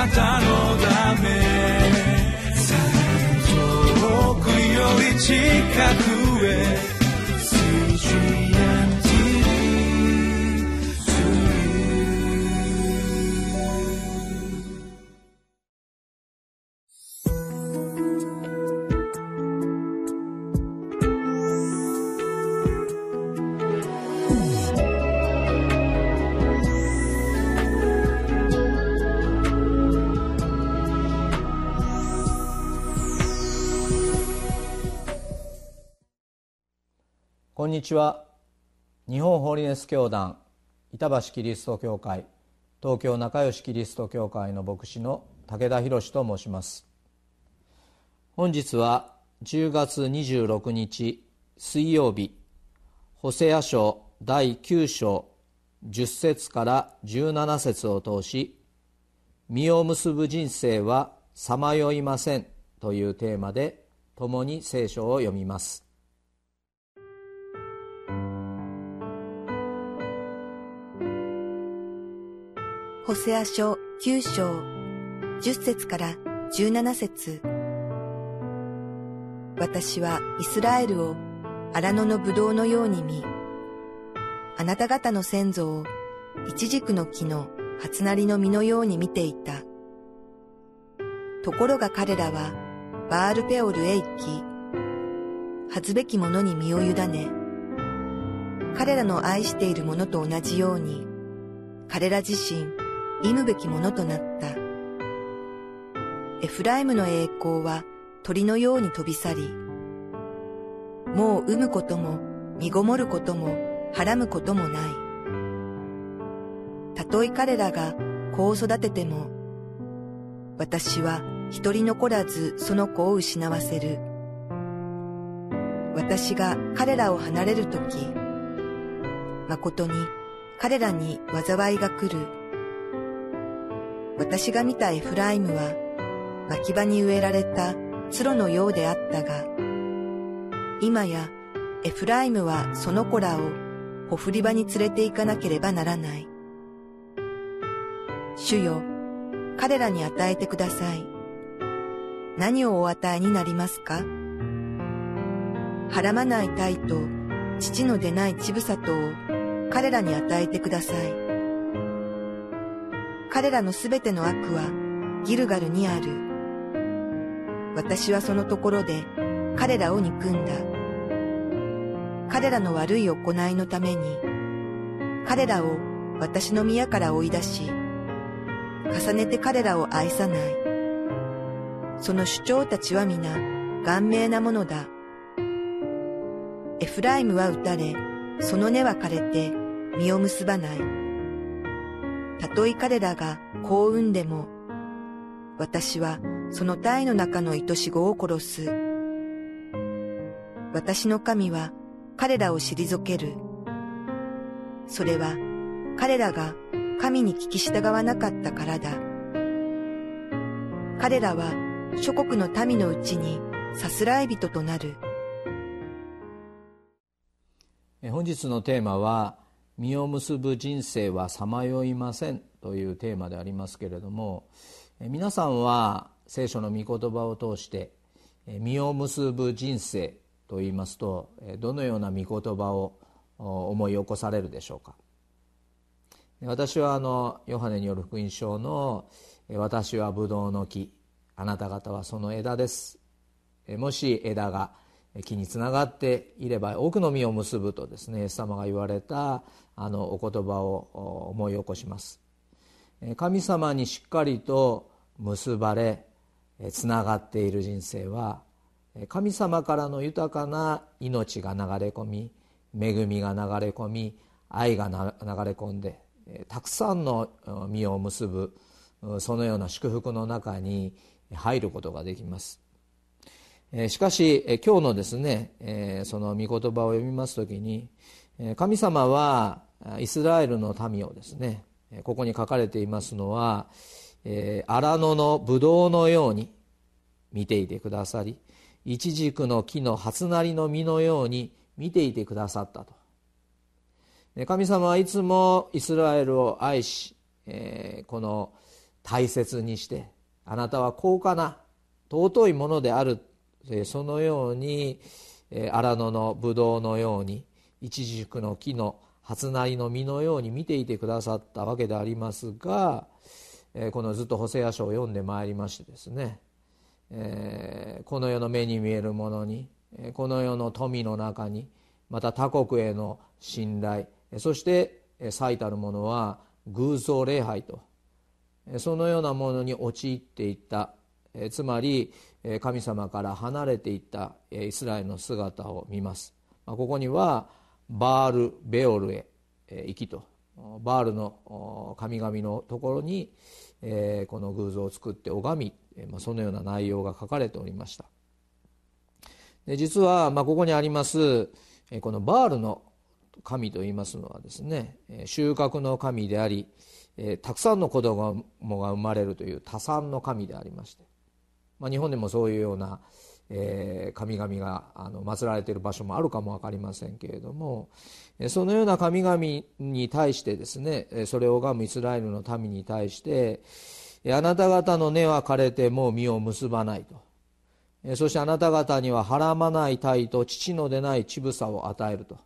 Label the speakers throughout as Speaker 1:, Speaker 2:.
Speaker 1: なたのため。遠くより近く。
Speaker 2: こんにちは。日本ホーリネス教団板橋キリスト教会東京仲良しキリスト教会の牧師の武田博と申します。本日は10月26日水曜日ホセア書第9章10節から17節を通し実を結ぶ人生はさまよいませんというテーマで共に聖書を読みます。
Speaker 3: ホセア書9章10節から17節私はイスラエルを荒野のブドウのように見、あなた方の先祖をイチジクの木の初なりの実のように見ていた。ところが彼らはバールペオルへ行き、恥ずべき者に身を委ね、彼らの愛している者と同じように、彼ら自身、忌むべきものとなった。エフライムの栄光は鳥のように飛び去り、もう産むことも、身ごもることも、はらむこともない。たとえ彼らが子を育てても、私は一人残らずその子を失わせる。私が彼らを離れるとき、誠に彼らに災いが来る。私が見たエフライムは、牧場に植えられた鶴のようであったが、今やエフライムはその子らをほふり場に連れて行かなければならない。主よ、彼らに与えてください。何をお与えになりますか？はらまない鯛と父の出ない乳房とを彼らに与えてください。彼らのすべての悪はギルガルにある。私はそのところで彼らを憎んだ。彼らの悪い行いのために、彼らを私の宮から追い出し、重ねて彼らを愛さない。その主張たちは皆、顔面なものだ。エフライムは打たれ、その根は枯れて、実を結ばない。たとえ彼らが幸運でも、私はその体の中の愛し子を殺す。私の神は彼らを退ける。それは彼らが神に聞き従わなかったからだ。彼らは諸国の民のうちにさすらい人となる。
Speaker 2: 本日のテーマは実を結ぶ人生はさまよいませんというテーマでありますけれども皆さんは聖書の御言葉を通して実を結ぶ人生といいますとどのような御言葉を思い起こされるでしょうか私はあのヨハネによる福音書の「私はブドウの木あなた方はその枝です」もし枝が木につながっていれば多くの実を結ぶとですねイエス様が言われたあのお言葉を思い起こします。神様にしっかりと結ばれつながっている人生は神様からの豊かな命が流れ込み恵みが流れ込み愛が流れ込んでたくさんの実を結ぶそのような祝福の中に入ることができます。しかし今日のですねその御言葉を読みます時に神様はイスラエルの民をですねここに書かれていますのは荒野のブドウのように見ていてくださりイチジクの木の初なりの実のように見ていてくださったと。神様はいつもイスラエルを愛しこの大切にしてあなたは高価な尊いものであるそのように荒野のブドウのように一軸の木の初なりの実のように見ていてくださったわけでありますがこのずっと「補正屋書」を読んでまいりましてですねこの世の目に見えるものにこの世の富の中にまた他国への信頼そして最たるものは偶像礼拝とそのようなものに陥っていった。つまり神様から離れていったイスラエルの姿を見ます。ここにはバール・ベオルへ行きと。バールの神々のところにこの偶像を作って拝みそのような内容が書かれておりました。で実はここにありますこのバールの神といいますのはですね収穫の神でありたくさんの子供が生まれるという多産の神でありまして、まあ、日本でもそういうような、え神々があの祀られている場所もあるかも分かりませんけれどもそのような神々に対してですねそれを拝むイスラエルの民に対してあなた方の根は枯れてもう実を結ばないと。そしてあなた方にははらまない体と父の出ない乳房を与えると。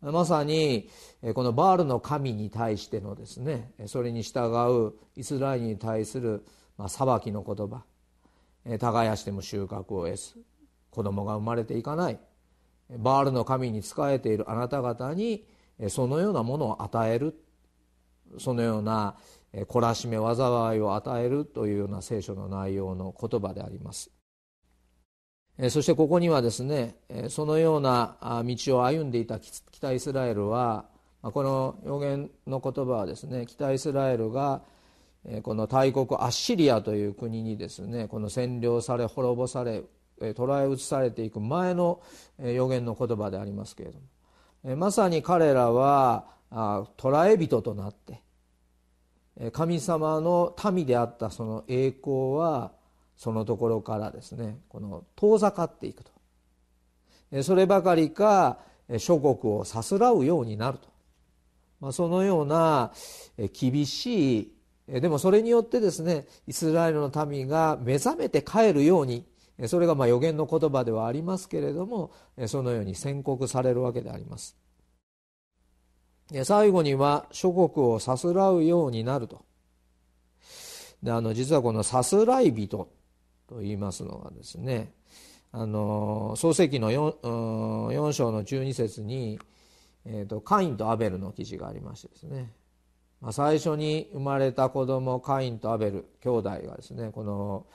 Speaker 2: まさにこのバールの神に対してのですねそれに従うイスラエルに対する裁きの言葉。耕しても収穫を得ず子供が生まれていかないバールの神に仕えているあなた方にそのようなものを与えるそのような懲らしめ災いを与えるというような聖書の内容の言葉であります。そしてここにはですねそのような道を歩んでいた北イスラエルはこの予言の言葉はですね北イスラエルがこの大国アッシリアという国にですねこの占領され滅ぼされ捕らえ移されていく前の予言の言葉でありますけれどもまさに彼らは捕らえ人となって神様の民であったその栄光はそのところからですねこの遠ざかっていくと。そればかりか諸国をさすらうようになると、まあ、そのような厳しいでもそれによってですねイスラエルの民が目覚めて帰るようにそれがまあ予言の言葉ではありますけれどもそのように宣告されるわけであります。最後には諸国をさすらうようになると。であの実はこのさすらい人と言いますのはですねあの創世記の 4, 4章の12節に、えーと、カインとアベルの記事がありましてですね、まあ、最初に生まれた子供カインとアベル兄弟がですねこの、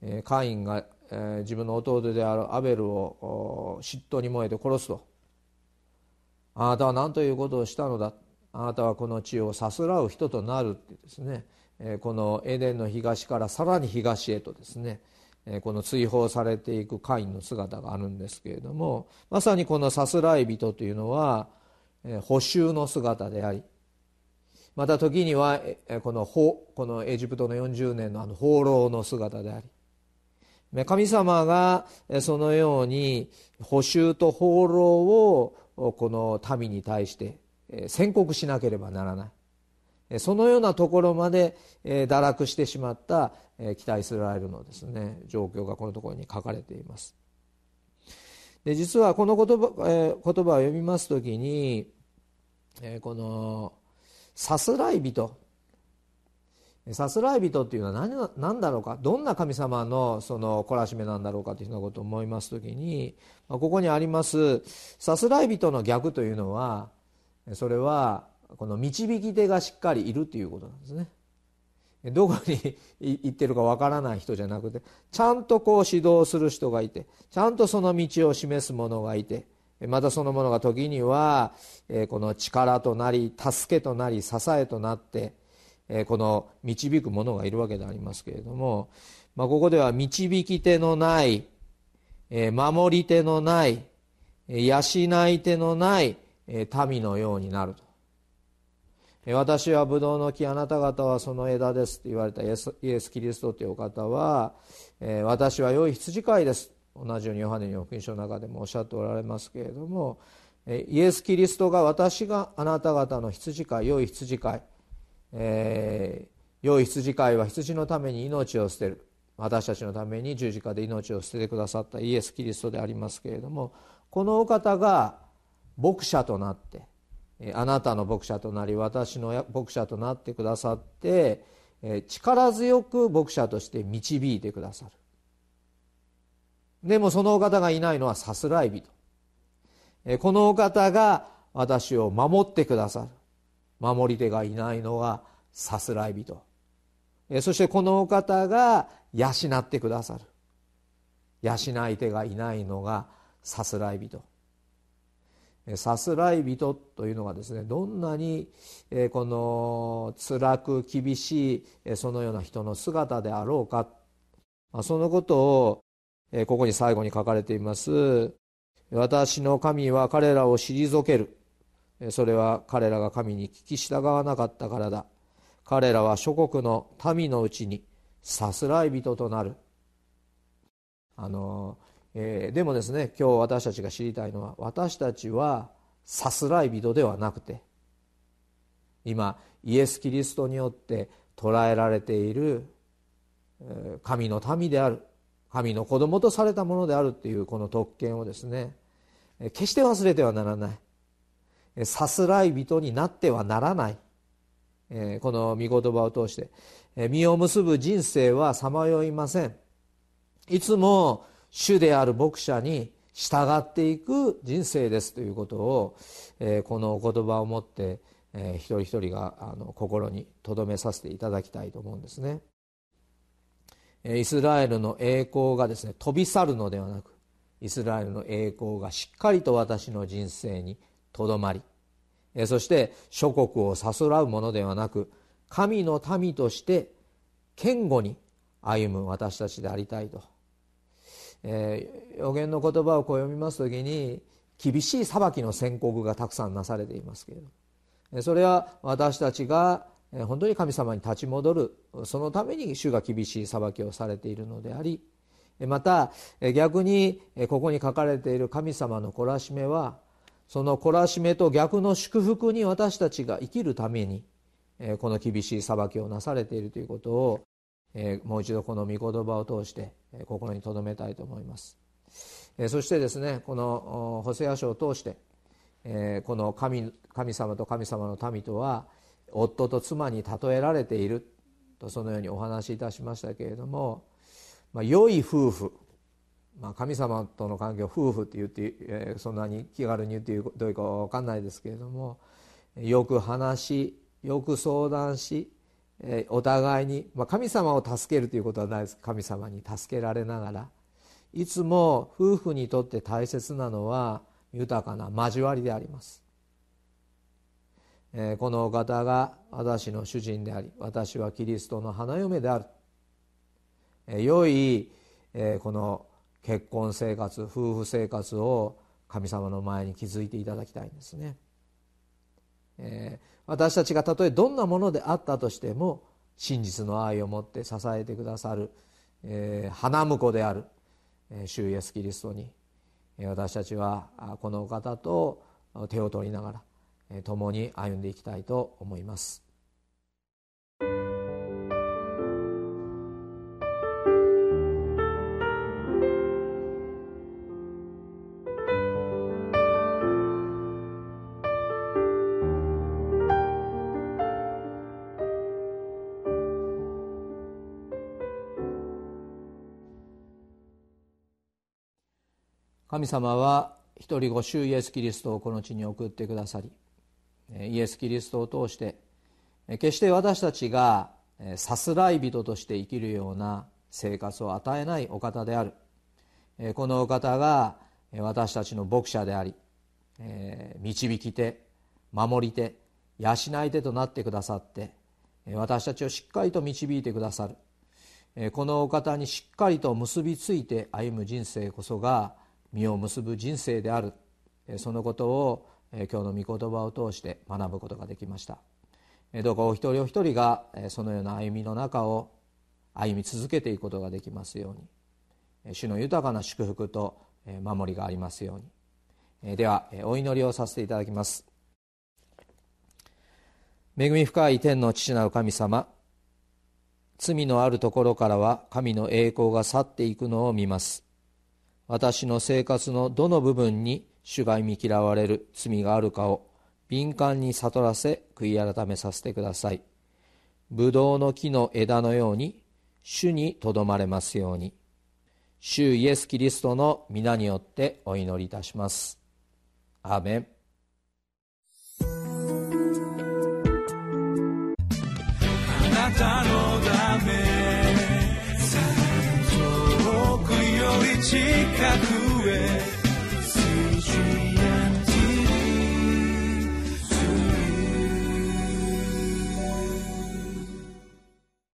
Speaker 2: えー、カインが、えー、自分の弟であるアベルを嫉妬に燃えて殺すと。あなたは何ということをしたのだ？あなたはこの地をさすらう人となるってですね。このエデンの東からさらに東へとですね。この追放されていくカインの姿があるんですけれどもまさにこのさすらい人というのは補修の姿でありまた時にはこのこのエジプトの40年のあの放浪の姿であり神様がそのように補修と放浪をこの民に対して宣告しなければならない。そのようなところまで堕落してしまった北イスラエルのですね状況がこのところに書かれています。で実はこの言葉,、え言葉を読みます時に、えこのさすらい人。さすらい人っていうのは何何だろうか？どんな神様のその懲らしめなんだろうかというようなことを思います時にここにありますさすらい人の逆というのはそれはこの導き手がしっかりいるということなんですね。どこに行ってるかわからない人じゃなくてちゃんとこう指導する人がいてちゃんとその道を示す者がいてまたその者が時にはこの力となり助けとなり支えとなってこの導く者がいるわけでありますけれども、まあ、ここでは導き手のない守り手のない養い手のない民のようになると。私はブドウの木あなた方はその枝ですと言われたイエスイエス・キリストというお方は私は良い羊飼いです。同じようにヨハネの福音書の中でもおっしゃっておられますけれどもイエス・キリストが私があなた方の羊飼い良い羊飼い、え良い羊飼いは羊のために命を捨てる。私たちのために十字架で命を捨ててくださったイエス・キリストでありますけれどもこのお方が牧者となってあなたの牧者となり私の牧者となってくださって力強く牧者として導いてくださる。でもそのお方がいないのはさすらい人このお方が私を守ってくださる。守り手がいないのはさすらい人そしてこのお方が養ってくださる。養い手がいないのがさすらい人さすらい人というのがですねどんなにこの辛く厳しいそのような人の姿であろうか。そのことをここに最後に書かれています。私の神は彼らを退ける。それは彼らが神に聞き従わなかったからだ。彼らは諸国の民のうちにさすらい人となる。あの、えー、でもですね今日私たちが知りたいのは私たちはさすらい人ではなくて今イエス・キリストによって捉えられている神の民である。神の子供とされたものであるっていうこの特権をですね決して忘れてはならない。さすらい人になってはならない。この御言葉を通して。実を結ぶ人生はさまよいません。いつも主である牧者に従っていく人生ですということをこのお言葉をもって一人一人が心に留めさせていただきたいと思うんですね。イスラエルの栄光がですね飛び去るのではなくイスラエルの栄光がしっかりと私の人生にとどまりそして諸国をさすらうものではなく神の民として堅固に歩む私たちでありたいと、えー、予言の言葉をこう読みます時に厳しい裁きの宣告がたくさんなされていますけれどそれは私たちが本当に神様に立ち戻るそのために主が厳しい裁きをされているのでありまた逆にここに書かれている神様の懲らしめはその懲らしめと逆の祝福に私たちが生きるためにこの厳しい裁きをなされているということをもう一度この御言葉を通して心に留めたいと思います。そしてですねこのホセア書を通してこの神神様と神様の民とは夫と妻に例えられているとそのようにお話しいたしましたけれども、まあ、良い夫婦まあ、神様との関係を夫婦って言って、えー、そんなに気軽に言ってどういうか分かんないですけれどもよく話しよく相談し、えー、お互いに、まあ、神様を助けるということはないです。神様に助けられながら。いつも夫婦にとって大切なのは豊かな交わりであります、このお方が私の主人であり私はキリストの花嫁である、え、良い、この結婚生活夫婦生活を神様の前に築いていただきたいんですね、私たちがたとえどんなものであったとしても真実の愛を持って支えてくださる、花婿である、え、主イエスキリストに私たちはこのお方と手を取りながら共に歩んでいきたいと思います。神様は一人ご主イエス・キリストをこの地に送ってくださりイエス・キリストを通して決して私たちがさすらい人として生きるような生活を与えないお方である。このお方が私たちの牧者であり導き手守り手養い手となってくださって私たちをしっかりと導いてくださる。このお方にしっかりと結びついて歩む人生こそが実を結ぶ人生である。そのことを今日の御言葉を通して学ぶことができました。どうかお一人お一人がそのような歩みの中を歩み続けていくことができますように。主の豊かな祝福と守りがありますように。ではお祈りをさせていただきます。恵み深い天の父なる神様罪のあるところからは神の栄光が去っていくのを見ます。私の生活のどの部分に主が見嫌われる罪があるかを敏感に悟らせ悔い改めさせてください。ブドウの木の枝のように主にとどまれますように。主イエス・キリストの皆によってお祈りいたします。アーメン。
Speaker 1: あなたのため遠くより近くへ。